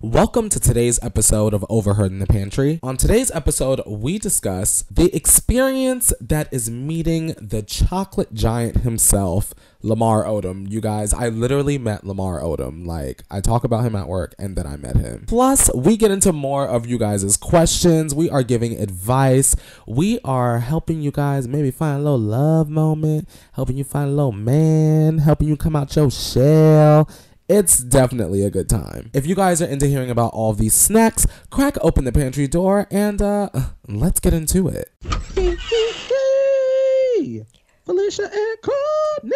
Welcome to today's episode of Overheard in the Pantry. On today's episode, we discuss the experience that is meeting the chocolate giant himself, Lamar Odom. You guys, I literally met Lamar Odom. Like, I talk about him at work and then I met him. Plus, we get into more of you guys' questions. We are giving advice. We are helping you guys maybe find a little love moment, helping you find a little man, helping you come out your shell it's definitely a good time. If you guys are into hearing about all these snacks, crack open the pantry door and uh, let's get into it. Felicia and Courtney.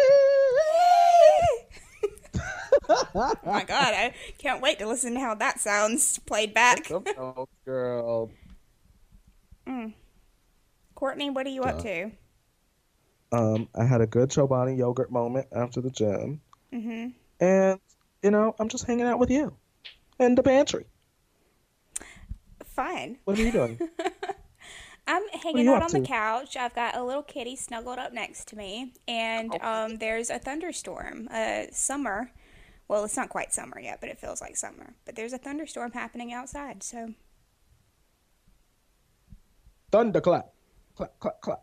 oh my god, I can't wait to listen to how that sounds played back. oh, girl. Mm. Courtney, what are you up to? Um, I had a good Chobani yogurt moment after the gym. Mm-hmm. And you know, I'm just hanging out with you in the pantry. Fine. What are you doing? I'm hanging out on to? the couch. I've got a little kitty snuggled up next to me, and oh. um, there's a thunderstorm. Uh, summer. Well, it's not quite summer yet, but it feels like summer. But there's a thunderstorm happening outside, so. Thunderclap. Clap, clap, clap.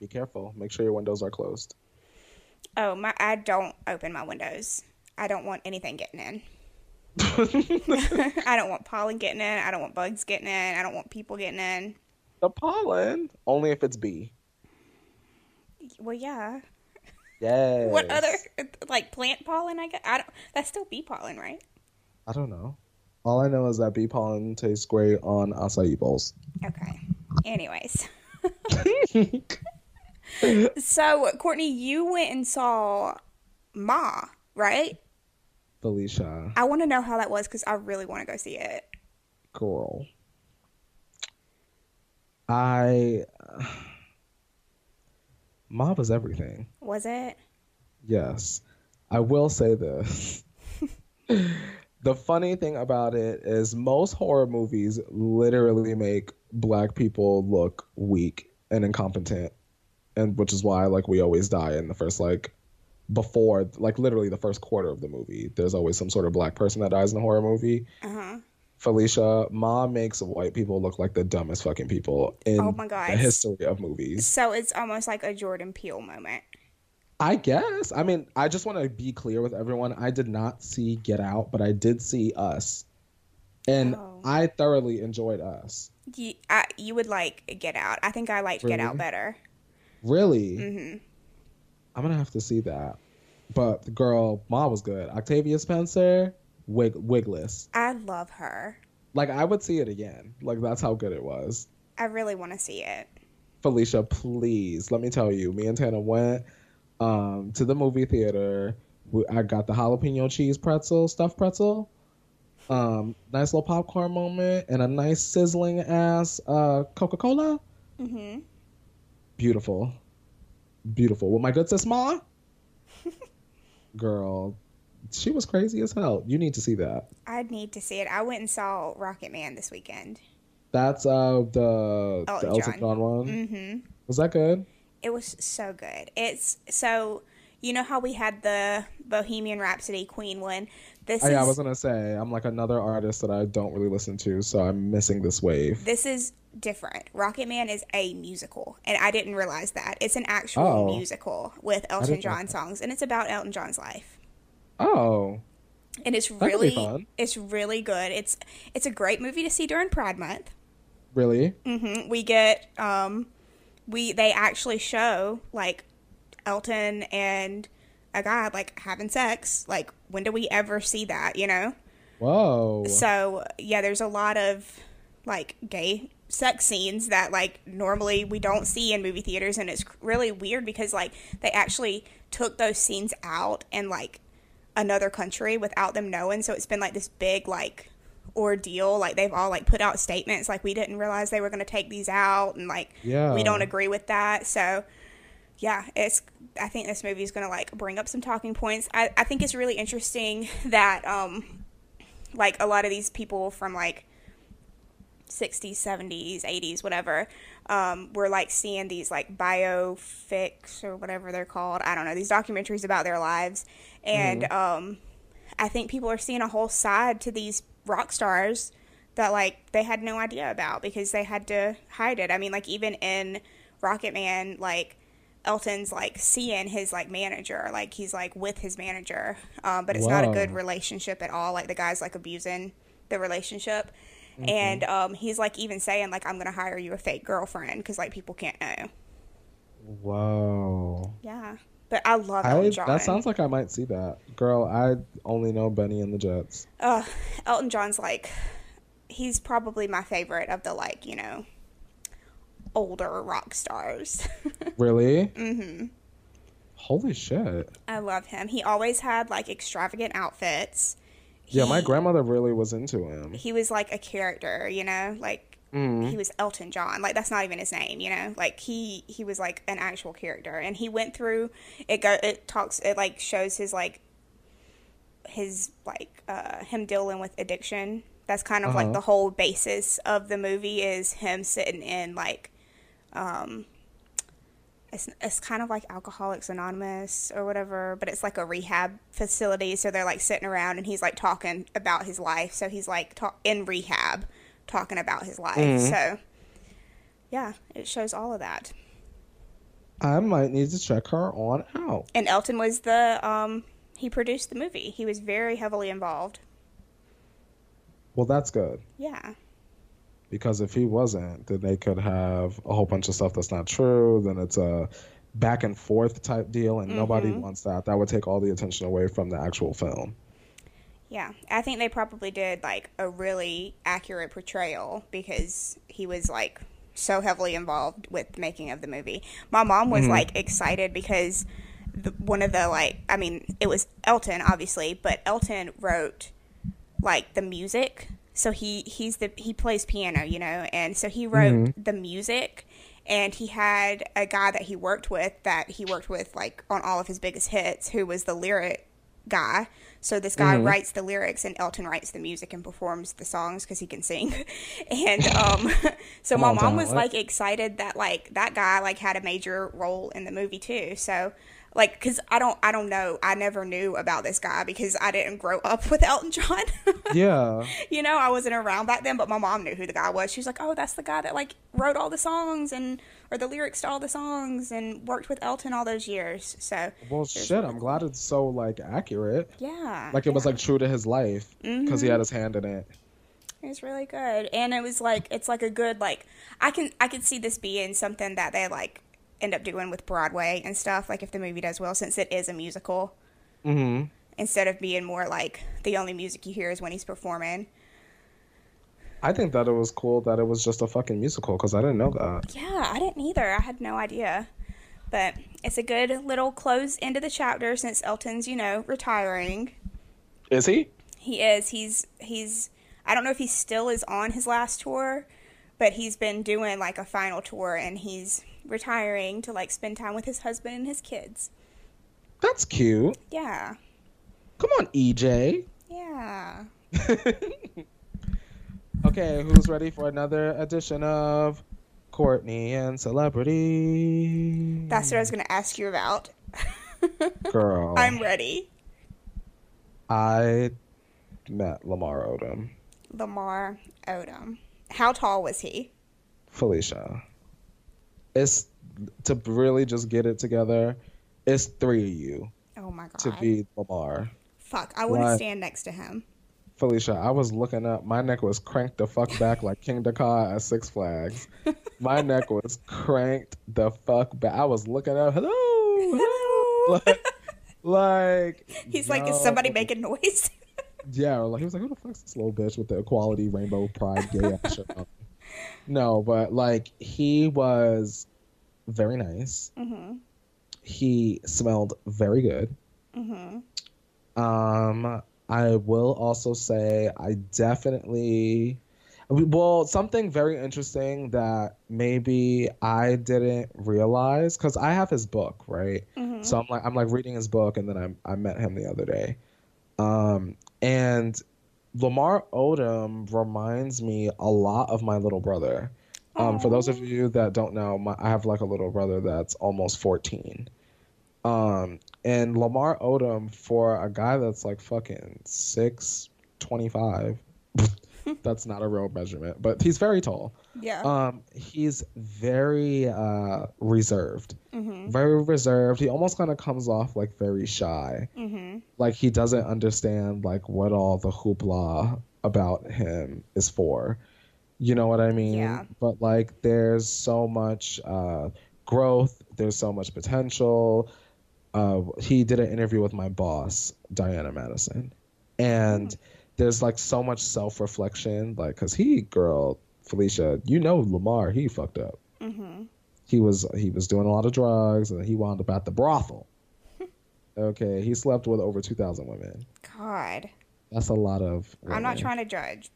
Be careful. Make sure your windows are closed. Oh, my! I don't open my windows. I don't want anything getting in. I don't want pollen getting in. I don't want bugs getting in. I don't want people getting in. The pollen? Only if it's bee. Well, yeah. Yeah. what other like plant pollen? I get. I don't. That's still bee pollen, right? I don't know. All I know is that bee pollen tastes great on acai bowls. Okay. Anyways. so, Courtney, you went and saw Ma, right? Felicia. I want to know how that was because I really want to go see it. Girl. I. Ma was everything. Was it? Yes. I will say this. the funny thing about it is most horror movies literally make black people look weak and incompetent and which is why like we always die in the first like before like literally the first quarter of the movie there's always some sort of black person that dies in a horror movie uh-huh. felicia ma makes white people look like the dumbest fucking people in oh my God. the history of movies so it's almost like a jordan peele moment i guess i mean i just want to be clear with everyone i did not see get out but i did see us and oh. i thoroughly enjoyed us you, I, you would like get out i think i liked really? get out better Really? Mm-hmm. I'm gonna have to see that. But the girl, Ma was good. Octavia Spencer, wig wigless. I love her. Like I would see it again. Like that's how good it was. I really want to see it. Felicia, please let me tell you. Me and Tana went um, to the movie theater. I got the jalapeno cheese pretzel, stuffed pretzel. Um, nice little popcorn moment and a nice sizzling ass uh, Coca Cola. Mm-hmm. Beautiful. Beautiful. With my good sis Ma? Girl, she was crazy as hell. You need to see that. I need to see it. I went and saw Rocket Man this weekend. That's uh the Elton, the Elton John. John one. Mm-hmm. Was that good? It was so good. It's so you know how we had the Bohemian Rhapsody Queen one. This oh, yeah, is, I was gonna say I'm like another artist that I don't really listen to, so I'm missing this wave. This is different. Rocket Man is a musical, and I didn't realize that it's an actual oh. musical with Elton John songs, and it's about Elton John's life. Oh, and it's really it's really good. It's it's a great movie to see during Pride Month. Really? Mm-hmm. We get um, we they actually show like Elton and a guy like having sex. Like when do we ever see that? You know? Whoa. So yeah, there's a lot of like gay sex scenes that like normally we don't see in movie theaters and it's really weird because like they actually took those scenes out in like another country without them knowing so it's been like this big like ordeal like they've all like put out statements like we didn't realize they were going to take these out and like yeah. we don't agree with that so yeah it's i think this movie is going to like bring up some talking points I, I think it's really interesting that um like a lot of these people from like 60s, 70s, 80s, whatever, um, we're like seeing these like biopics or whatever they're called. I don't know, these documentaries about their lives. And mm-hmm. um, I think people are seeing a whole side to these rock stars that like they had no idea about because they had to hide it. I mean, like even in Rocket Man, like Elton's like seeing his like manager, like he's like with his manager, um, but it's not a good relationship at all. Like the guy's like abusing the relationship, and um, he's like even saying like I'm gonna hire you a fake girlfriend because like people can't know. Whoa. Yeah, but I love I, John. that sounds like I might see that. Girl, I only know Bennie and the Jets. uh, Elton John's like he's probably my favorite of the like you know older rock stars. Really? mm-hmm. Holy shit. I love him. He always had like extravagant outfits. Yeah, my grandmother really was into him. He was like a character, you know, like Mm-hmm. he was Elton John. Like that's not even his name, you know. Like he he was like an actual character, and he went through. It go it talks it like shows his like his like uh him dealing with addiction. That's kind of like Uh-huh. the whole basis of the movie is him sitting in like um it's, it's kind of like Alcoholics Anonymous or whatever, but it's like a rehab facility. So they're like sitting around and he's like talking about his life. So he's like talk, in rehab talking about his life. So yeah, it shows all of that. I might need to check her on out. And Elton was the um he produced the movie. He was very heavily involved. Well, that's good. Yeah. Because if he wasn't, then they could have a whole bunch of stuff that's not true. Then it's a back and forth type deal, and nobody mm-hmm. wants that. That would take all the attention away from the actual film. Yeah, I think they probably did like a really accurate portrayal because he was like so heavily involved with the making of the movie. My mom was mm-hmm. like excited because the, one of the like I mean it was Elton obviously, but Elton wrote like the music. So he he's the he plays piano, you know, and so he wrote the music and he had a guy that he worked with that he worked with like on all of his biggest hits who was the lyric guy. So this guy writes the lyrics and Elton writes the music and performs the songs because he can sing. and um, so my mom was like excited that like that guy like had a major role in the movie too. So like because I don't I don't know I never knew about this guy because I didn't grow up with Elton John. Yeah. you know I wasn't around back then, but my mom knew who the guy was. She was like, oh, that's the guy that like wrote all the songs and or the lyrics to all the songs and worked with Elton all those years. So Well, shit. I'm glad it's so like accurate. yeah, Like it was like true to his life because he had mm-hmm. his hand in it. It was really good, and it was like it's like a good like I can I could see this being something that they like end up doing with Broadway and stuff. Like if the movie does well, since it is a musical, Mm-hmm. instead of being more like the only music you hear is when he's performing. I think that it was cool that it was just a fucking musical because I didn't know that. Yeah, I didn't either. I had no idea, but it's a good little close end of the chapter since Elton's you know retiring. Is he? He is. He's he's. I don't know if he still is on his last tour, but he's been doing like a final tour, and he's retiring to like spend time with his husband and his kids. That's cute. Yeah, Come on, EJ. yeah. Okay, who's ready for another edition of Courtney and Celebrity? That's what I was gonna ask you about. Girl, I'm ready. I met Lamar Odom. Lamar Odom. How tall was he? Felicia. It's to really just get it together. It's three of you Oh my god. to be Lamar. Fuck. I want to stand next to him. Felicia, I was looking up. My neck was cranked the fuck back like Kingda Ka at Six Flags. My neck was cranked the fuck back. I was looking up. Hello, hello. like, like He's like, is somebody making noise? Yeah, like he was like, "Who the fuck's this little bitch with the equality, rainbow, pride, gay ass shit?" on?" No, but like he was very nice. mm-hmm. He smelled very good. Mm-hmm. Um, I will also say I definitely well something very interesting that maybe I didn't realize because I have his book right, Mm-hmm. so I'm like I'm like reading his book and then I I met him the other day, um and Lamar Odom reminds me a lot of my little brother. Um, for those of you that don't know, my, I have like a little brother that's almost 14. Um, And Lamar Odom for a guy that's like fucking six twenty five. That's not a real measurement, but he's very tall. Yeah. Um, he's very uh reserved, mm-hmm. very reserved. He almost kind of comes off like very shy, Mm-hmm. like he doesn't understand like what all the hoopla about him is for. You know what I mean? Yeah. But like, there's so much uh, growth. There's so much potential. Uh, he did an interview with my boss, Diana Madison, and there's like so much self reflection. Like, cause he, girl, Felicia, you know Lamar, he fucked up. Mm-hmm. He was he was doing a lot of drugs, and he wound up at the brothel. okay, he slept with over two thousand women. God. That's a lot of. I'm not trying to judge.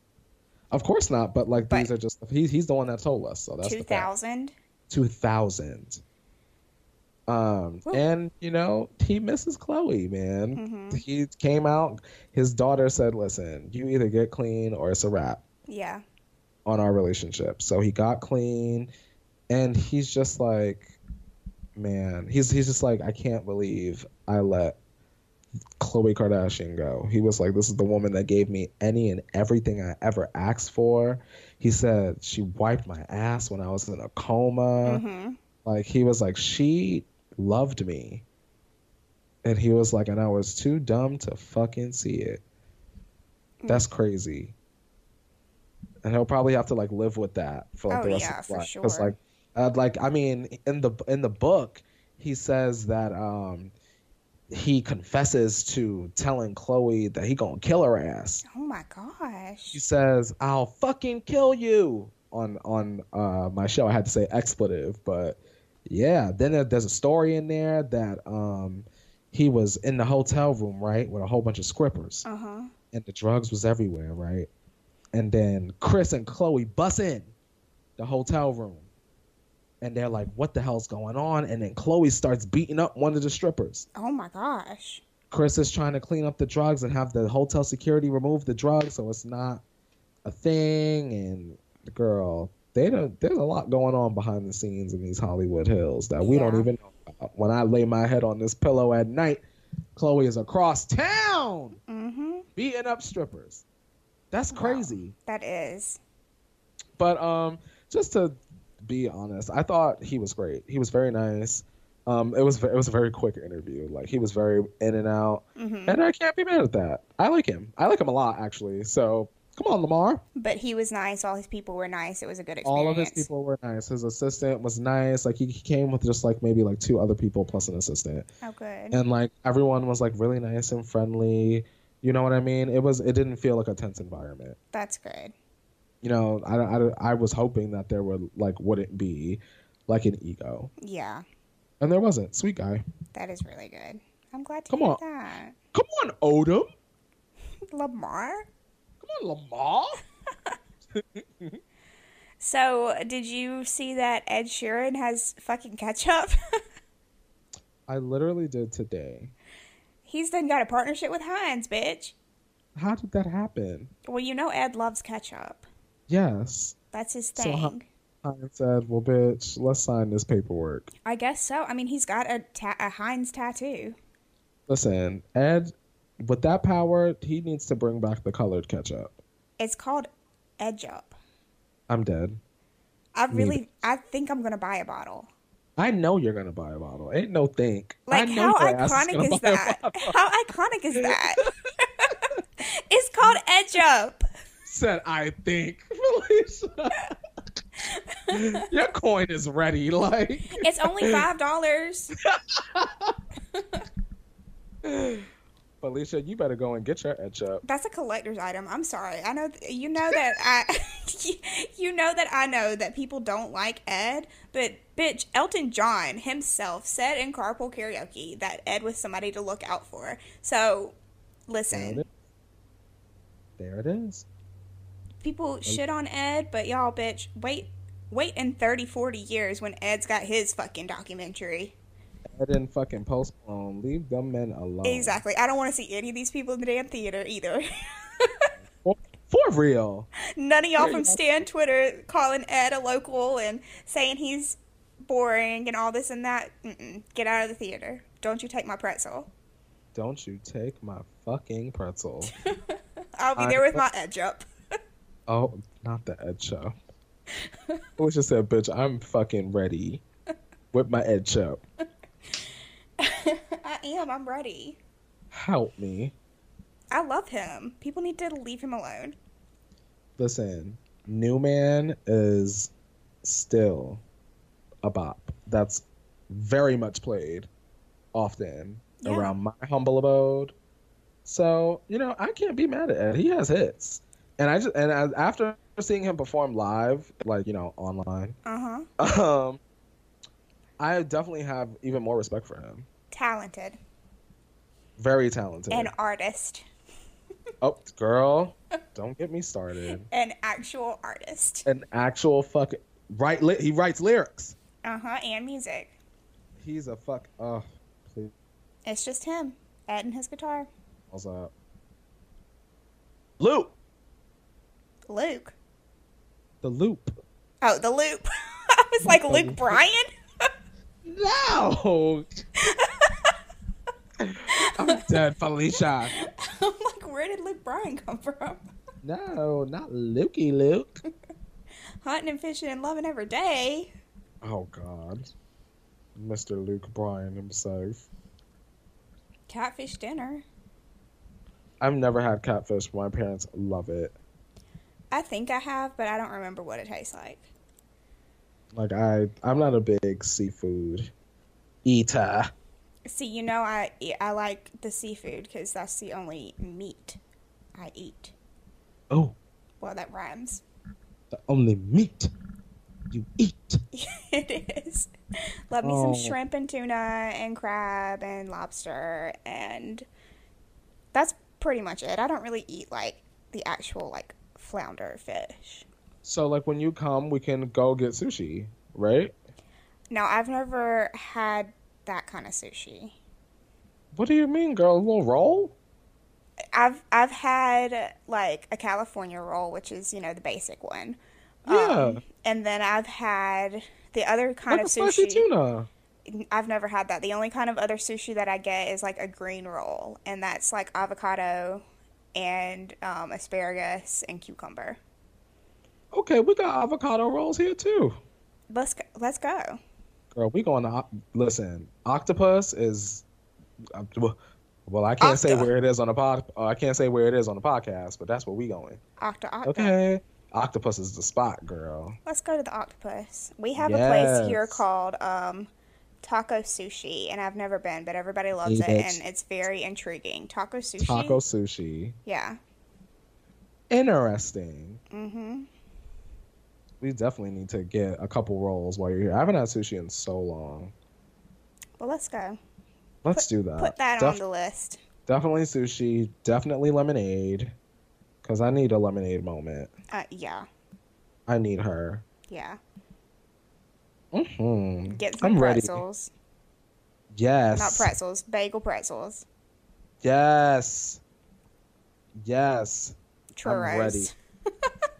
Of course not, but like But- these are just he's he's the one that told us. So that's Two thousand. two thousand. Um, and you know he misses Khloe, man. Mhm. He came out. His daughter said, "Listen, you either get clean or it's a wrap Yeah. on our relationship." So he got clean, and he's just like, man, he's he's just like, I can't believe I let Khloe Kardashian go. He was like, this is the woman that gave me any and everything I ever asked for. He said she wiped my ass when I was in a coma. Mm-hmm. Like he was like, she loved me. And he was like, and I was too dumb to fucking see it. That's Mm. crazy. And he'll probably have to like live with that for like Oh, the rest yeah, of his for life. sure. like, uh, like I mean, in the in the book, he says that um, he confesses to telling Khloe that he gonna kill her ass. Oh my gosh. He says, "I'll fucking kill you." On on uh, my show, I had to say expletive, but yeah. Then there- there's a story in there that um, he was in the hotel room, right, with a whole bunch of scrippers, Uh huh. and the drugs was everywhere, right. And then Kris and Khloe bust in the hotel room, and they're like, "What the hell's going on?" And then Khloe starts beating up one of the strippers. Oh my gosh. Kris is trying to clean up the drugs and have the hotel security remove the drugs so it's not a thing. And the girl, they don't, there's a lot going on behind the scenes in these Hollywood hills that we don't even know about. When I lay my head on this pillow at night, Khloe is across town Mm-hmm. beating up strippers. That's Wow. crazy. That is. But um, just to be honest, I thought he was great. He was very nice. Um, it was it was a very quick interview. Like he was very in and out. Mm-hmm. And I can't be mad at that. I like him. I like him a lot, actually. So come on, Lamar. But he was nice. All his people were nice. It was a good experience. All of his people were nice. His assistant was nice. Like he, he came with just like maybe like two other people plus an assistant, Oh, good. and like everyone was like really nice and friendly. You know what I mean? It was. It didn't feel like a tense environment. That's good. You know, I, I, I was hoping that there would like wouldn't be like an ego, Yeah. and there wasn't. Sweet guy. That is really good. I'm glad to Come hear on. that. Come on, Odom. Lamar? Come on, Lamar. So, did you see that Ed Sheeran has fucking ketchup? I literally did today. He's done got a partnership with Heinz, bitch. How did that happen? Well, you know Ed loves ketchup. Yes. That's his thing. how- Heinz said, "Well, bitch, let's sign this paperwork." I guess so. I mean, he's got a, ta- a Heinz tattoo. Listen, Ed, with that power, he needs to bring back the colored ketchup. It's called Edchup. I'm dead. I Need really, I think I'm gonna buy a bottle. I know you're gonna buy a bottle. Ain't no think. I Like, know how iconic gonna is that? How iconic is that? it's called Edchup. Said I think, Felicia. your coin is ready. Like, It's only five dollars. Felicia, you better go and get your Edchup. That's a collector's item. I'm sorry. I know th- you know that I you know that I know that people don't like Ed, but bitch, Elton John himself said in Carpool Karaoke that Ed was somebody to look out for. So, listen. There it is. people shit on Ed, but y'all bitch, wait wait in 30 40 years when Ed's got his fucking documentary. Ed didn't fucking postpone. Leave them men alone. Exactly. I don't want to see any of these people in the damn theater either. For, for real. None of y'all There from you go. Stan Twitter calling Ed a local and saying he's boring and all this and that. Mm-mm. Get out of the theater. Don't you take my pretzel. Don't you take my fucking pretzel. I'll be I- there with my Edchup. oh, not the Ed show. I just said, bitch, I'm fucking ready with my edge show. I am. I'm ready. Help me. I love him. People need to leave him alone. Listen, New Man is still a bop. That's very much played often Yeah. around my humble abode. So you know, I can't be mad at Ed. He has hits, and I just and I, after seeing him perform live, like you know, online, Uh huh. um, I definitely have even more respect for him. Talented. Very talented. An artist. oh, girl, don't get me started. An actual artist. An actual fuck right. Li- he writes lyrics. Uh huh. And music. He's a fuck. Oh, please. It's just him. Ed and his guitar. What's up? Loop. Luke. The loop. Oh, the loop. I was like, Luke Bryan? No. I'm dead, Felicia. I'm like, where did Luke Bryan come from? No, not Lukey Luke. Hunting and fishing and loving every day. Oh God. Mr. Luke Bryan himself. Catfish dinner. I've never had catfish, my parents love it. I think I have, but I don't remember what it tastes like. Like I, I'm not a big seafood eater. See, you know, I I like the seafood because that's the only meat I eat. Oh, Well, that rhymes. the only meat you eat. it is. Love me Oh. some shrimp and tuna and crab and lobster and that's pretty much it. I don't really eat like the actual like flounder fish. So like when you come, we can go get sushi, right? No, I've never had that kind of sushi. What do you mean, girl? A little roll? I've I've had like a California roll, which is you know the basic one. Yeah. Um, and then I've had the other kind like a of spicy sushi. tuna. I've never had that. The only kind of other sushi that I get is like a green roll, and that's like avocado and um, asparagus and cucumber. Okay, we got avocado rolls here too. Let's go. Let's go. Girl, we going to listen. Octopus is uh, well, I can't say where it is on the pod. Uh, I can't say where it is on the podcast, but that's where we going. Octa, octa. Okay, octopus is the spot, girl. Let's go to the octopus. We have a place here called um, Taco Sushi, and I've never been, but everybody loves Hey, it, and it's very intriguing. Taco Sushi. Taco sushi. Yeah. Interesting. Mm-hmm. We definitely need to get a couple rolls while you're here. I haven't had sushi in so long. Well, let's go. Let's do that. Put that Def- on the list. Definitely sushi. Definitely lemonade. Cause I need a lemonade moment. Uh, yeah. I need her. Yeah. hmm Get some I'm ready. pretzels. Yes. Not pretzels, bagel pretzels. Yes. Yes. Churros. I'm ready.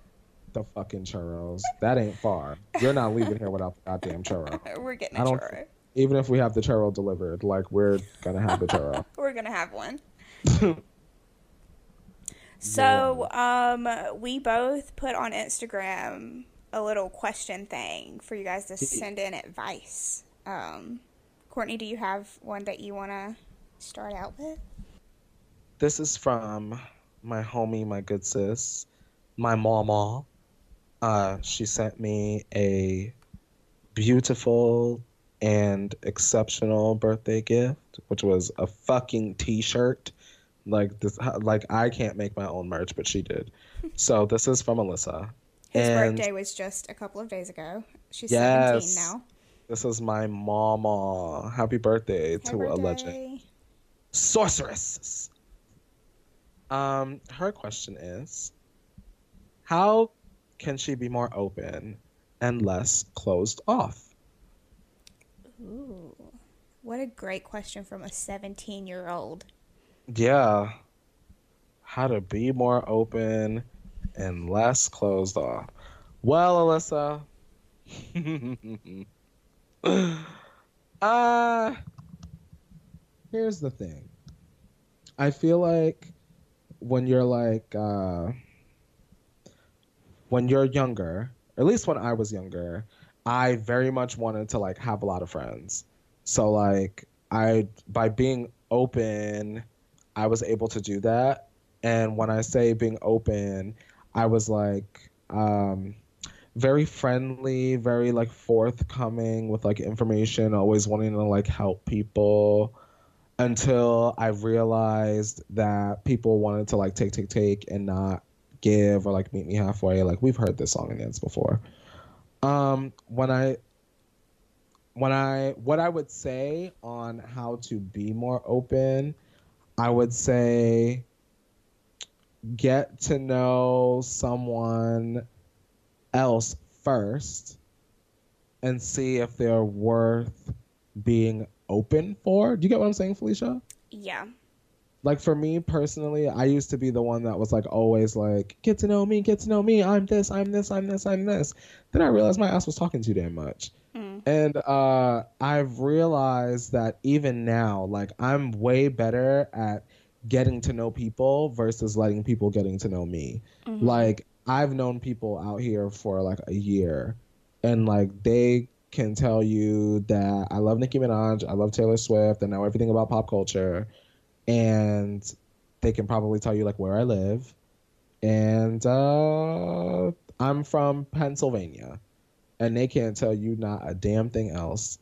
The fucking churros. That ain't far. You're not leaving here without the goddamn churro. We're getting a churro. Even if we have the churro delivered, like we're gonna have the churro. We're gonna have one. So, um, we both put on Instagram a little question thing for you guys to send in advice. Um, Courtney, do you have one that you want to start out with? This is from my homie, my good sis, my mama. Uh, she sent me a beautiful and exceptional birthday gift, which was a fucking t-shirt. Like this, like I can't make my own merch, but she did. So this is from Alyssa. His And- birthday was just a couple of days ago. She's Yes. 17 now. This is my mama. Happy birthday Happy to a legend. sorceress. Um, her question is, how can she be more open and less closed off? Ooh, what a great question from a 17 year old. Yeah, how to be more open and less closed off. Well, Alyssa, uh, here's the thing. I feel like when you're like uh when you're younger, at least when I was younger, I very much wanted to like have a lot of friends. So like I by being open, I was able to do that. And when I say being open, I was like um very friendly, very like forthcoming with like information, always wanting to like help people until I realized that people wanted to like take, take, take and not give or like meet me halfway. Like we've heard this song and dance before. Um, when I, when I, what I would say on how to be more open, I would say get to know someone else first and see if they're worth being open for. Do you get what I'm saying, Felicia? Yeah. Like for me personally, I used to be the one that was like always like, get to know me, get to know me. I'm this, I'm this, I'm this, I'm this. Then I realized my ass was talking too damn much. Mm. And uh, I've realized that even now, like I'm way better at getting to know people versus letting people getting to know me. Mhm. Like I've known people out here for like a year, and like they can tell you that I love Nicki Minaj, I love Taylor Swift, I know everything about pop culture, and they can probably tell you like where I live, and uh, I'm from Pennsylvania, and they can't tell you not a damn thing else.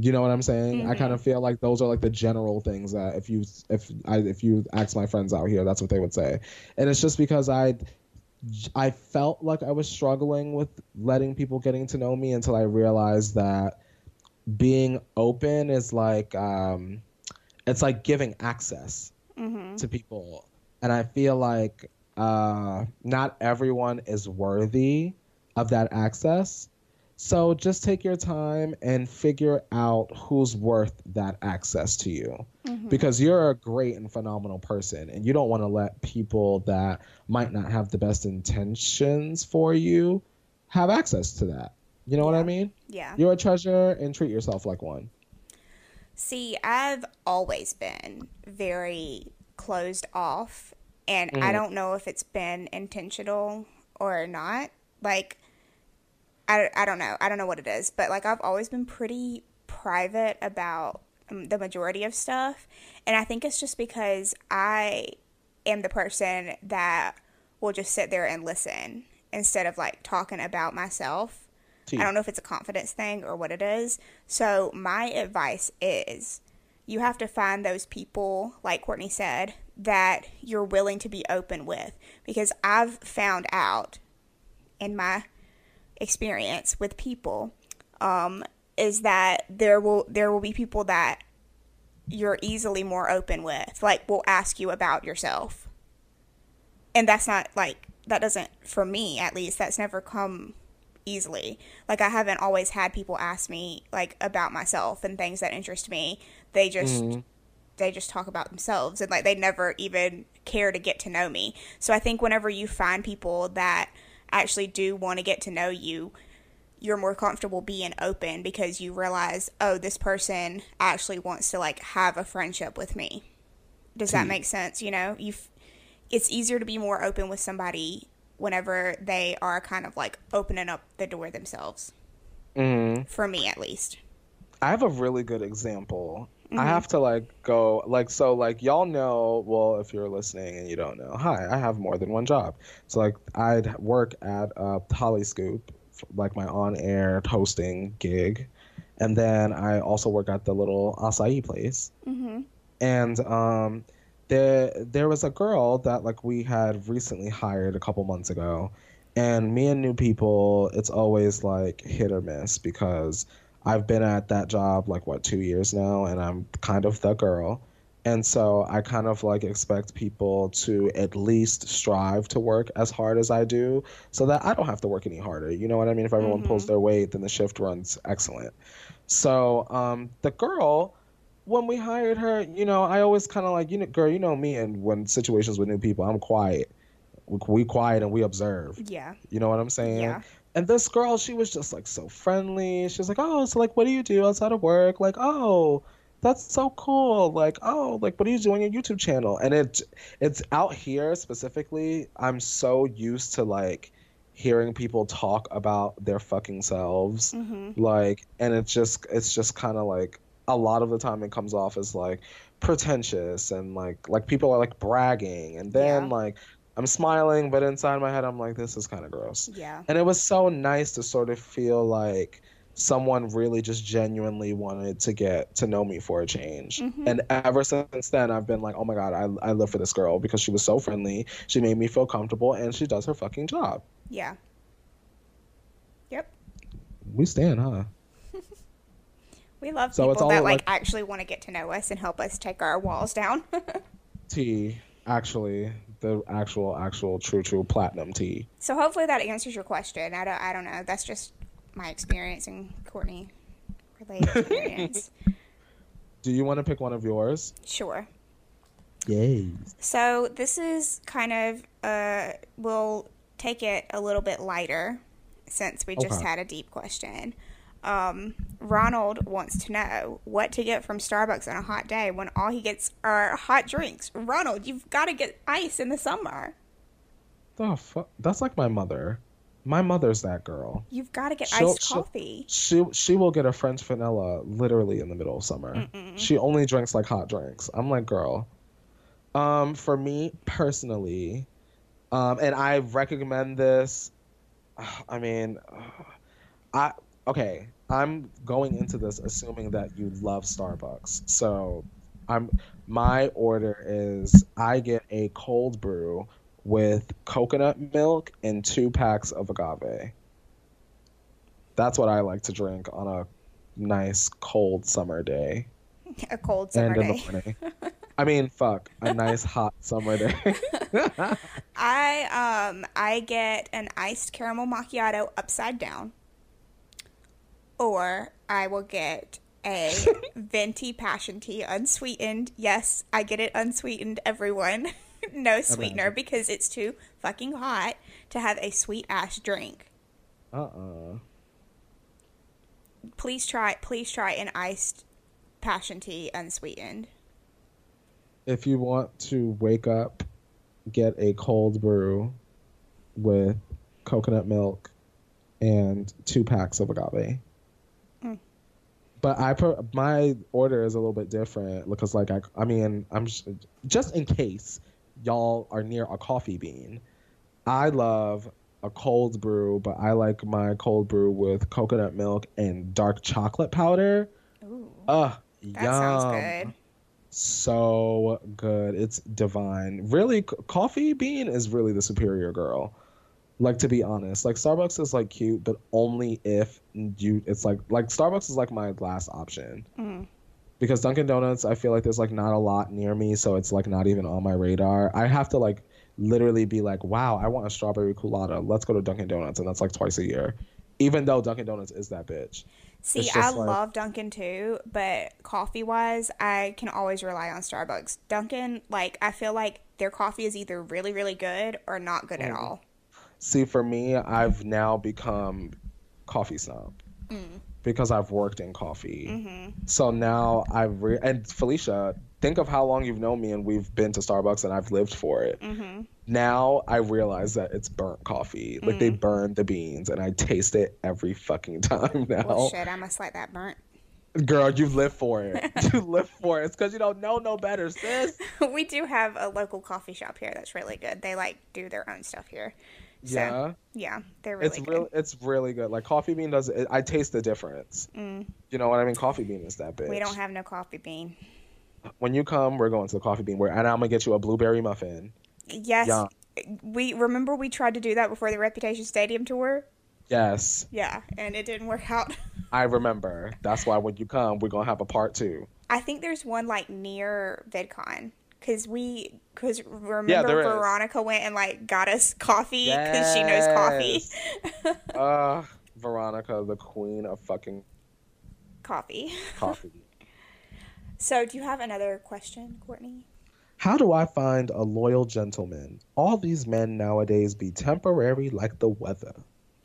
You know what I'm saying? I Mhm. kind of feel like those are like the general things that if you if I if you ask my friends out here, that's what they would say, and it's just because I I felt like I was struggling with letting people getting to know me until I realized that being open is like um it's like giving access Mhm. to people and I feel like uh not everyone is worthy of that access. So just take your time and figure out who's worth that access to you Mhm. because you're a great and phenomenal person and you don't want to let people that might not have the best intentions for you have access to that you know what i mean Yeah. you're a treasure and treat yourself like one See, I've always been very closed off, and I Mm. don't know if it's been intentional or not. Like, I, I don't know. I don't know what it is, but like, I've always been pretty private about um, the majority of stuff. And I think it's just because I am the person that will just sit there and listen instead of like talking about myself. I don't know if it's a confidence thing or what it is. So, my advice is you have to find those people, like Courtney said, that you're willing to be open with. Because I've found out in my experience with people um, is that there will there will be people that you're easily more open with, like will ask you about yourself, and that's not like that doesn't for me at least that's never come easily. Like I haven't always had people ask me like about myself and things that interest me. They just Mhm. they just talk about themselves and like they never even care to get to know me. So I think whenever you find people that actually do want to get to know you, you're more comfortable being open because you realize, oh, this person actually wants to like have a friendship with me. Does that Hmm. make sense? You know, you it's easier to be more open with somebody whenever they are kind of like opening up the door themselves. Mhm. For me, at least. I have a really good example. Mhm. I have to like go like so like y'all know well if you're listening and you don't know hi I have more than one job so like I'd work at uh, HollyScoop like my on air hosting gig and then I also work at the little acai place Mm-hmm. and um there there was a girl that like we had recently hired a couple months ago and me and new people it's always like hit or miss because I've been at that job like what 2 years now and I'm kind of the girl and so I kind of like expect people to at least strive to work as hard as I do so that I don't have to work any harder. You know what I mean? If everyone pulls Mhm. their weight, then the shift runs excellent. So um, the girl, when we hired her, you know, I always kind of like, you know, girl, you know me, and when situations with new people, I'm quiet. We, we quiet and we observe. Yeah. You know what I'm saying? Yeah. And this girl, she was just like so friendly. She was like, "Oh, so like, what do you do outside of work?" Like, "Oh, that's so cool. Like, oh, like what are you doing on your YouTube channel? And it it's out here specifically. I'm so used to like hearing people talk about their fucking selves. Mm-hmm. Like, and it's just it's just kind of like a lot of the time it comes off as like pretentious and like like people are like bragging and then Yeah. like I'm smiling but inside my head I'm like this is kind of gross. Yeah. And it was so nice to sort of feel like someone really just genuinely wanted to get to know me for a change. Mhm. And ever since then, I've been like, oh my God, I, I live for this girl because she was so friendly. She made me feel comfortable and she does her fucking job. Yeah. Yep. We stand, huh? We love So it's people all that like like- actually want to get to know us and help us take our walls down. Tea, actually, the actual, actual, true, true platinum tea. so hopefully that answers your question. I don't I don't know. That's just my experience and Courtney related experience. Do you want to pick one of yours? sure. Yay. So this is kind of uh we'll take it a little bit lighter since we just Okay. had a deep question. Um, Ronald wants to know what to get from Starbucks on a hot day when all he gets are hot drinks. Ronald, you've got to get ice in the summer. The fuck? That's like my mother. My mother's that girl. You've got to get She'll- iced she'll- coffee. She she will get a French vanilla literally in the middle of summer. She only drinks like hot drinks. I'm like, girl. Um, for me personally, um, and I recommend this. I mean, I okay. I'm going into this assuming that you love Starbucks. So, I'm my order is I get a cold brew with coconut milk and two packs of agave. That's what I like to drink on a nice cold summer day A cold summer and in day. the morning. I mean, fuck, a nice hot summer day. I um I get an iced caramel macchiato upside down. Or I will get a venti passion tea unsweetened. Yes, I get it unsweetened, everyone. no sweetener Imagine. because it's too fucking hot to have a sweet ass drink. uh-uh. Please try please try an iced passion tea unsweetened. If you want to wake up, get a cold brew with coconut milk and two packs of agave. But I per- my order is a little bit different because like I I mean I'm just in case y'all are near a coffee bean. I love a cold brew, but I like my cold brew with coconut milk and dark chocolate powder. Ooh. Ugh, That yum. sounds good. So good. It's divine. Really, coffee bean is really the superior girl. Like to be honest, like Starbucks is like cute, but only if you. It's like like Starbucks is like my last option Mm. because Dunkin' Donuts. I feel like there's like not a lot near me, so it's like not even on my radar. I have to like literally be like, wow, I want a strawberry Coolatta. Let's go to Dunkin' Donuts, and that's like twice a year. Even though Dunkin' Donuts is that bitch. See, I like- love Dunkin' too, but coffee wise, I can always rely on Starbucks. Dunkin', like, I feel like their coffee is either really, really good or not good at Mhm. all. See, for me, I've now become coffee snob Mm. because I've worked in coffee. hmm So now I've re- and Felicia, think of how long you've known me and we've been to Starbucks and I've lived for it. hmm Now I realize that it's burnt coffee. Like they burn the beans and I taste it every fucking time now. Well, shit, I must like that burnt. Girl, you live for it. you live for it. It's because you don't know no better, sis. we do have a local coffee shop here that's really good. They, like, do their own stuff here. So, yeah. yeah, they're really it's good. real it's really good. Like coffee bean does it, I taste the difference. Mm. You know what I mean? Coffee bean is that bitch. We don't have no coffee bean. when you come, we're going to the coffee bean where and I'm gonna get you a blueberry muffin. Yes. Yeah. We remember we tried to do that before the Reputation Stadium tour. Yes. Yeah, and it didn't work out. I remember. That's why when you come, we're gonna have a part two. I think there's one like near VidCon because we because remember Yeah, there is. Veronica went and like got us coffee because she knows coffee. Uh, Veronica, the queen of fucking coffee. coffee. So, do you have another question, Courtney? How do I find a loyal gentleman? All these men nowadays be temporary like the weather.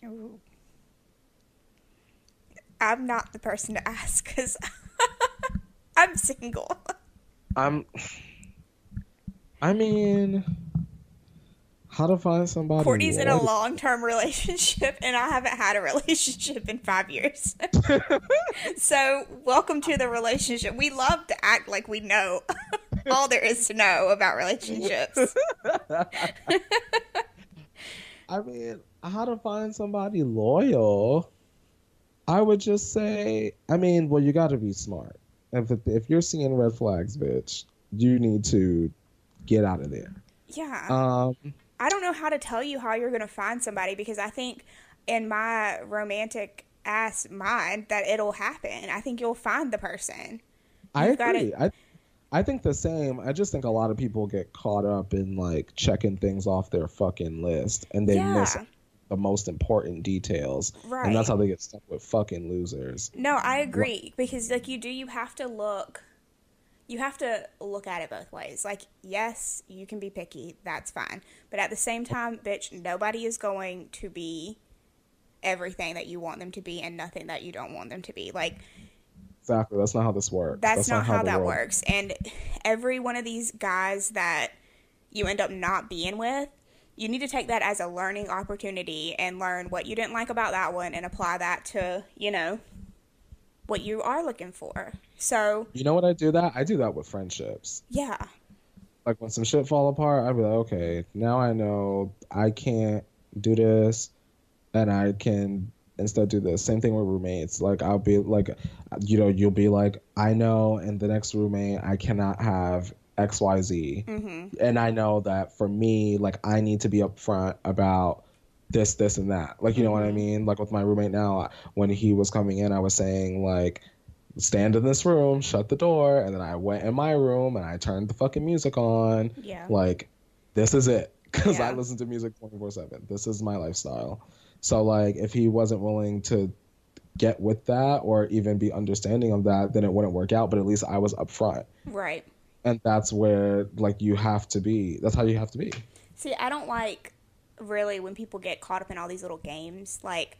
Ooh. I'm not the person to ask because I'm single. I'm. I mean, how to find somebody? Courtney's in a long term relationship, and I haven't had a relationship in five years. so, welcome to the relationship. We love to act like we know all there is to know about relationships. I mean, how to find somebody loyal? I would just say, I mean, well, you got to be smart. If if you're seeing red flags, bitch, you need to get out of there. Yeah. Um, I don't know how to tell you how you're going to find somebody because I think in my romantic ass mind that it'll happen. I think you'll find the person. I You've gotta- agree. I I think the same. I just think a lot of people get caught up in like checking things off their fucking list, and they miss Yeah. the most important details, Right. and that's how they get stuck with fucking losers. No, I agree because like you do you have to look you have to look at it both ways. Like yes, you can be picky, that's fine. But at the same time, bitch, nobody is going to be everything that you want them to be and nothing that you don't want them to be. Like Exactly. That's not how this works. that's, not, how, the that world- works. And every one of these guys that you end up not being with, you need to take that as a learning opportunity and learn what you didn't like about that one and apply that to, you know, what you are looking for. So, You know what I do that? I do that with friendships. yeah. Like when some shit fall apart, I'd be like, okay, now I know I can't do this, and I can instead do this. Same thing with roommates. Like I'll be like, you know, you'll be like, I know, in the next roommate, I cannot have X, Y, Z, Mm-hmm. and I know that for me, like I need to be upfront about this, this, and that. Like you know what I mm-hmm. mean? Like with my roommate now, when he was coming in, I was saying like stand in this room, shut the door, and then I went in my room and I turned the fucking music on. Yeah. Like, this is it. Because I listen to music 24 7. This is my lifestyle. So, like, if he wasn't willing to get with that or even be understanding of that, then it wouldn't work out. But at least I was upfront. Right. And that's where, like, you have to be. That's how you have to be. See, I don't like really when people get caught up in all these little games. Like,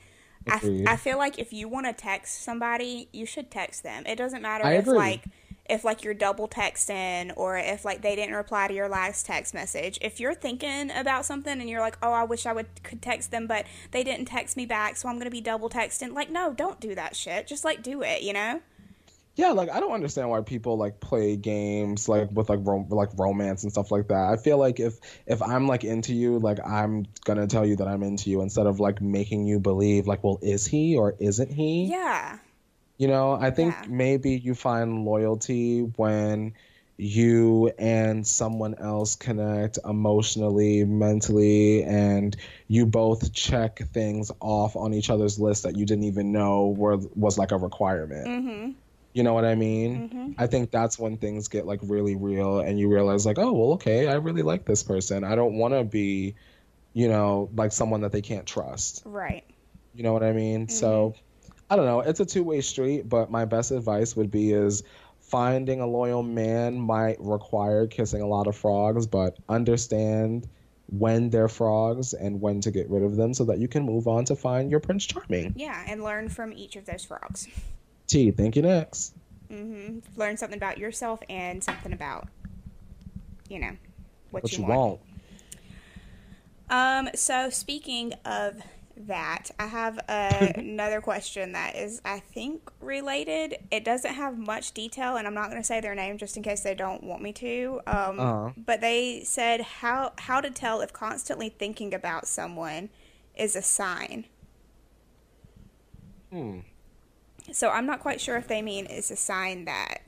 I, f-. I feel like if you want to text somebody, you should text them. It doesn't matter I if agree. like if like you're double texting or if like they didn't reply to your last text message. If you're thinking about something and you're like, "Oh, I wish I would could text them, but they didn't text me back, so I'm going to be double texting." Like, no, don't do that shit. Just like do it, you know? Yeah, like I don't understand why people like play games like with like rom- like romance and stuff like that. I feel like if if I'm like into you, like I'm gonna tell you that I'm into you instead of like making you believe like, well, is he or isn't he? Yeah. You know, I think Yeah. maybe you find loyalty when you and someone else connect emotionally, mentally, and you both check things off on each other's list that you didn't even know were was like a requirement. Mhm. You know what I mean? Mhm. I think that's when things get like really real and you realize like, oh, well, okay, I really like this person. I don't want to be, you know, like someone that they can't trust. Right. You know what I mean? So, I don't know. It's a two-way street, but my best advice would be is finding a loyal man might require kissing a lot of frogs, but understand when they're frogs and when to get rid of them so that you can move on to find your prince charming. Yeah, and learn from each of those frogs. T, thank you next. hmm Learn something about yourself and something about, you know, what, What you, you want. want? Um. So speaking of that, I have uh, another question that is, I think, related. It doesn't have much detail, and I'm not going to say their name just in case they don't want me to. Um, Uh-huh. But they said how how to tell if constantly thinking about someone is a sign. Hmm. So I'm not quite sure if they mean it's a sign that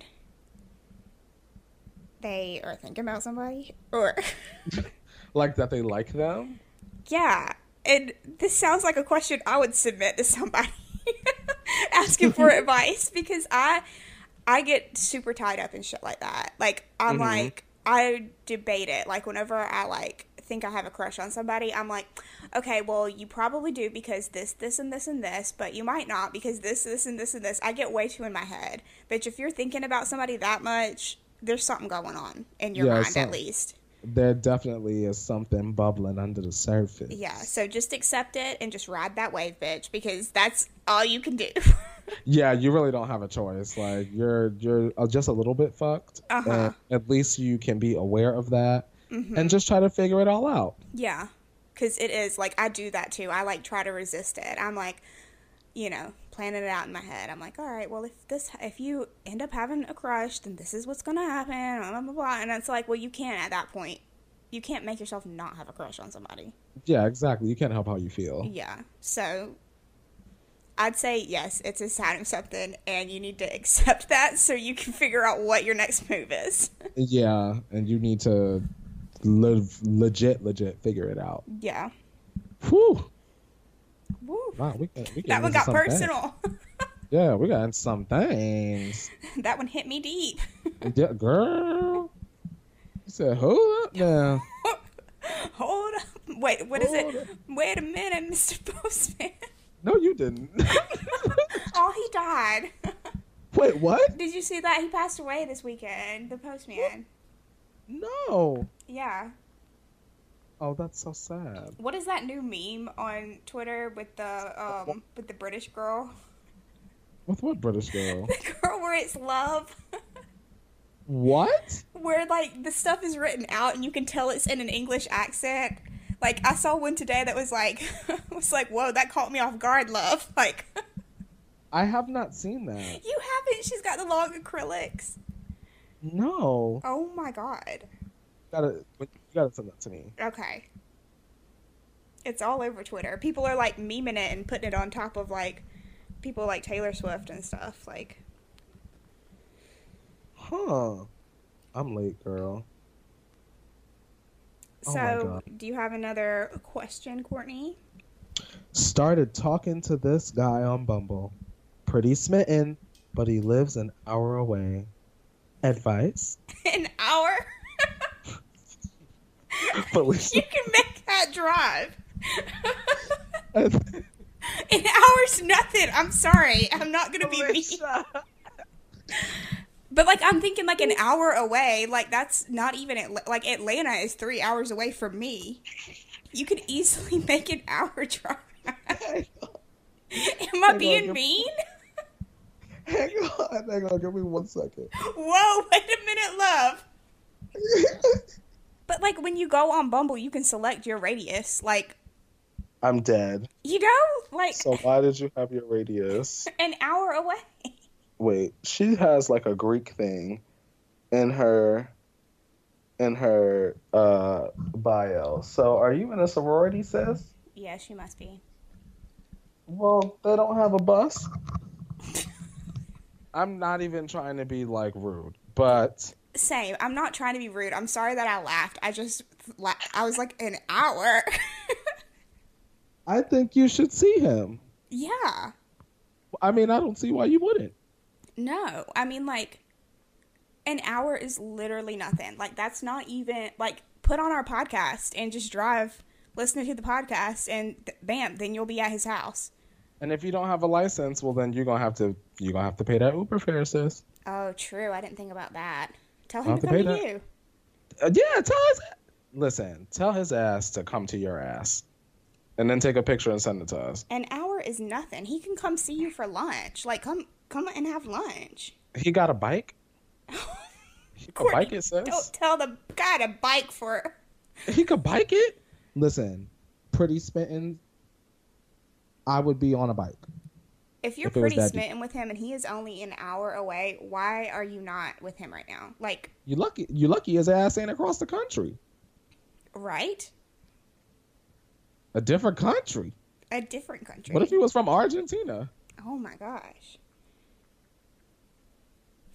they are thinking about somebody or Like that they like them? yeah. And this sounds like a question I would submit to somebody asking for advice because I I get super tied up in shit like that. Like I'm Mhm. like I debate it. Like whenever I like think I have a crush on somebody, I'm like, okay, well you probably do because this, this, and this, and this, but you might not because this, this, and this, and this. I get way too in my head. Bitch, if you're thinking about somebody that much, there's something going on in your Yeah, mind at least. there definitely is something bubbling under the surface. Yeah, so just accept it and just ride that wave, bitch, because that's all you can do. Yeah, you really don't have a choice. Like you're you're uh, just a little bit fucked. Uh-huh. at least you can be aware of that Mm-hmm. and just try to figure it all out. yeah, because it is like I do that too. I like try to resist it. I'm like, you know, planning it out in my head. I'm like, all right, well, if this, if you end up having a crush, then this is what's gonna happen. Blah blah blah. And it's like, well, you can't at that point. You can't make yourself not have a crush on somebody. Yeah, exactly. You can't help how you feel. Yeah. So I'd say yes, it's a sign of something, and you need to accept that so you can figure out what your next move is. Yeah, and you need to live legit, legit figure it out. yeah. Whew. Woo. Wow, we, we That one got personal. Yeah, we got some things. that one hit me deep. Yeah, girl. You said, hold up now. Hold up. Wait, what is Hold it? Wait a minute, Mr. Postman. No, you didn't. oh, he died. Wait, what? Did you see that? He passed away this weekend, the postman. No. Yeah. Oh, that's so sad. What is that new meme on Twitter with the um with the British girl? With what British girl? The girl where it's love. what? where like the stuff is written out and you can tell it's in an English accent. Like I saw one today that was like was like, "Whoa, that caught me off guard, love." Like I have not seen that. you haven't. She's got the long acrylics. No. Oh my god. Gotta, you gotta send that to me. Okay. It's all over Twitter. People are like memeing it and putting it on top of like people like Taylor Swift and stuff. Like Huh. I'm late, girl. Oh so, God. do you have another question, Courtney? Started talking to this guy on Bumble. Pretty smitten, but he lives an hour away. Advice? An hour? Felicia. you can make that drive. An hour's nothing. I'm sorry. I'm not gonna be mean. But like I'm thinking like an hour away. Like that's not even Atla- like Atlanta is three hours away from me. You could easily make an hour drive. Am I on, being you're- mean? hang on, hang on, give me one second. Whoa! Wait a minute, love. But like when you go on Bumble, you can select your radius. Like I'm dead. you know, like So why did you have your radius? an hour away. Wait, she has like a Greek thing in her in her uh bio. So are you in a sorority, sis? Yeah, she must be. Well, they don't have a bus. I'm not even trying to be like rude, but Same. I'm not trying to be rude. I'm sorry that I laughed. I just, la- I was like an hour. I think you should see him. yeah. I mean, I don't see why you wouldn't. No, I mean like, an hour is literally nothing. Like that's not even like put on our podcast and just drive, listen to the podcast, and th- bam, then you'll be at his house. And if you don't have a license, well then you're gonna have to you're gonna have to pay that Uber fare, sis. Oh, true. I didn't think about that. Tell I'll him to to come pay to you. Uh, yeah, tell his listen, tell his ass to come to your ass, and then take a picture and send it to us. An hour is nothing. He can come see you for lunch. Like come, come and have lunch. He got a bike. He could bike it, sis. Don't tell the guy to bike for. He could bike it. Listen, pretty smitten. I would be on a bike. If you're If pretty that deep. smitten with him and he is only an hour away, why are you not with him right now? Like, You lucky. You lucky his ass ain't across the country. right? A different country. A different country. What if he was from Argentina? Oh my gosh.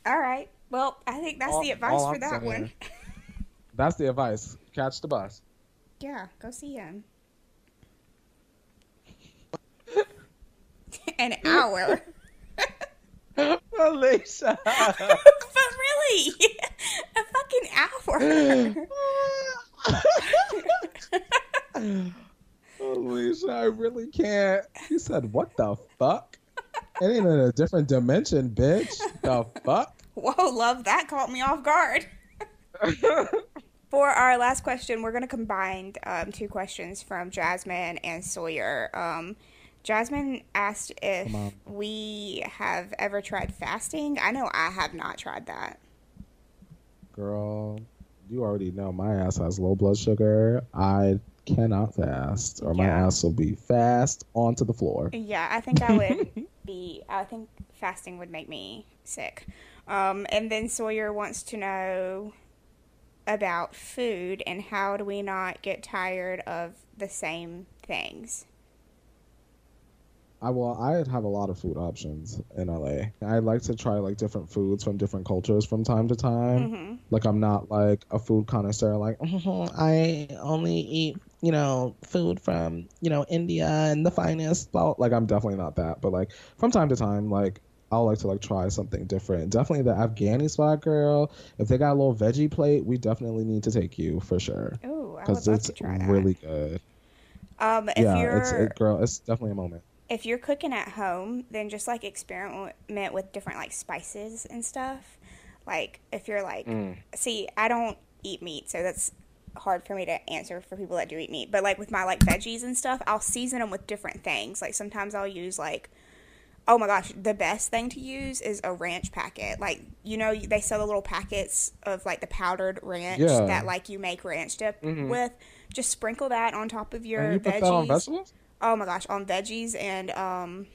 All right. Well, I think that's All- the advice for I'm that one. That's the advice. Catch the bus. Yeah, go see him. An hour. Alicia. but really, a fucking hour. Alicia, I really can't. He said, "What the fuck?" It ain't in a different dimension, bitch. The fuck? Whoa, love, that caught me off guard. For our last question, we're going to combine um, two questions from Jasmine and Sawyer. Um, Jasmine asked if we have ever tried fasting. I know I have not tried that. Girl, you already know my ass has low blood sugar. I cannot fast, or my Yeah. ass will be fast onto the floor. Yeah, I think I would be. I think fasting would make me sick. Um, and then Sawyer wants to know about food and how do we not get tired of the same things. I well, I have a lot of food options in LA. I like to try like different foods from different cultures from time to time. hmm Like I'm not like a food connoisseur. Like "Mhm, I only eat you know food from you know India and the finest. Blah. Like I'm definitely not that. But like from time to time, like I'll like to like try something different. Definitely the Afghani spot girl. If they got a little veggie plate, we definitely need to take you for sure would because love it's to try that. really good. um, if yeah, you're it's it, girl. It's definitely a moment. If you're cooking at home, then just like experiment with different like spices and stuff. Like if you're like, Mm. see, I don't eat meat, so that's hard for me to answer for people that do eat meat. But like with my like veggies and stuff, I'll season them with different things. Like sometimes I'll use like, oh my gosh, the best thing to use is a ranch packet. Like you know they sell the little packets of like the powdered ranch Yeah. that like you make ranch dip Mhm. with. Just sprinkle that on top of your And you put veggies that on vegetables? Oh my gosh, on veggies and um,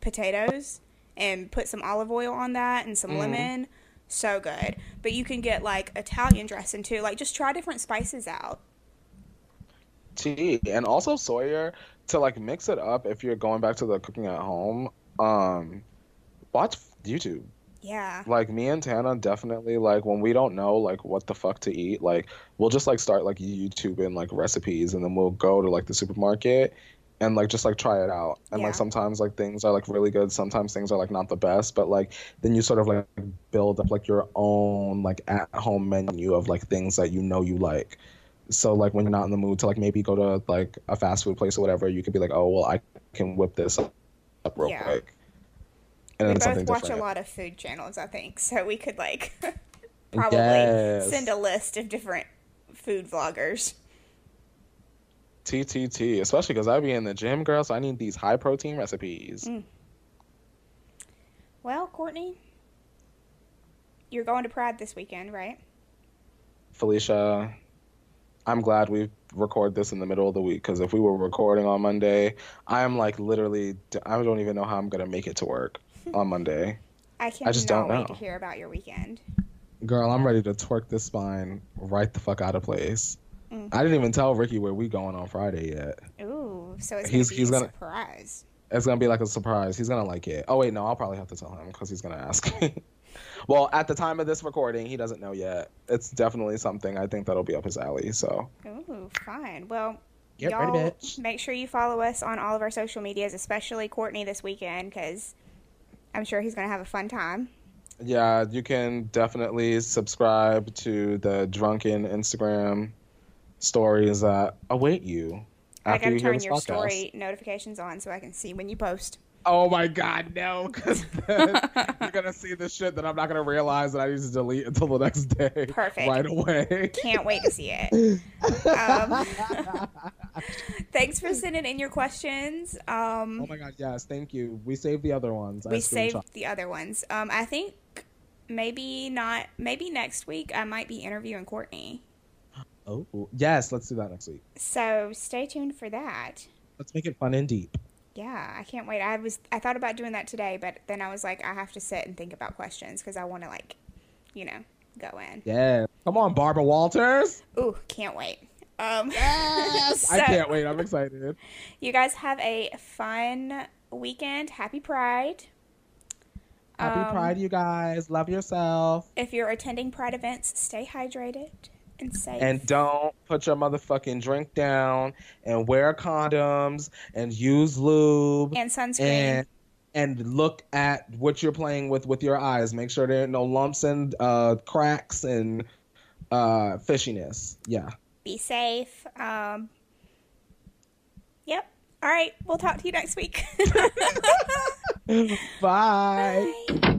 potatoes and put some olive oil on that and some Mhm. lemon. So good. But you can get like Italian dressing too. Like just try different spices out. tea and also Sawyer to like mix it up if you're going back to the cooking at home. Um, watch YouTube. Yeah. Like me and Tana definitely like when we don't know like what the fuck to eat, like we'll just like start like YouTube and like recipes and then we'll go to like the supermarket and like just like try it out. And Yeah. like sometimes like things are like really good, sometimes things are like not the best, but like then you sort of like build up like your own like at home menu of like things that you know you like. So like when you're not in the mood to like maybe go to like a fast food place or whatever, you could be like, oh well, I can whip this up real Yeah. quick. And we both watch a lot of food channels, I think. So we could like probably Yes. send a list of different food vloggers. TTT, especially because I be in the gym, girl. So I need these high protein recipes. Mm. Well, Courtney, you're going to Pride this weekend, right? Felicia, I'm glad we record this in the middle of the week because if we were recording on Monday, I'm like literally, I don't even know how I'm gonna make it to work on Monday. I can't. I just don't wait to know. hear about your weekend. Girl, I'm ready to twerk this spine right the fuck out of place. Mm. I didn't even tell Ricky where we going on Friday yet. Ooh, so it's He's- gonna be he's a gonna- surprise. It's gonna be like a surprise. He's gonna like it. Oh wait, no, I'll probably have to tell him because he's gonna ask me. well, at the time of this recording, he doesn't know yet. It's definitely something I think that'll be up his alley. So Ooh, fine. Well, Get y'all ready, bitch. make sure you follow us on all of our social medias, especially Courtney this weekend, because I'm sure he's gonna have a fun time. yeah, you can definitely subscribe to the drunken Instagram stories that await you I you hear turn your podcast. story notifications on so I can see when you post. Oh my god, no! Because you're gonna see the shit that I'm not gonna realize that I need to delete until the next day. Perfect. Right away. Can't wait to see it. Um, thanks for sending in your questions. Um, Oh my god, yes, thank you. We saved the other ones. We saved the other ones. Um, I think maybe not. Maybe next week I might be interviewing Courtney. Oh yes, let's do that next week. So stay tuned for that. Let's make it fun and deep. Yeah, I can't wait. I was I thought about doing that today, but then I was like, I have to sit and think about questions because I want to like, you know, go in. Yeah. Come on, Barbara Walters. Ooh, can't wait. Um, Yes. I can't wait. I'm excited. You guys have a fun weekend. Happy Pride. Happy Um, Pride, you guys. Love yourself. If you're attending Pride events, stay hydrated and safe. And don't put your motherfucking drink down and wear condoms and use lube and sunscreen. and and look at what you're playing with with your eyes. Make sure there are no lumps and uh, cracks and uh, fishiness. Yeah. Be safe. Um, yep. All right. We'll talk to you next week. Bye. Bye.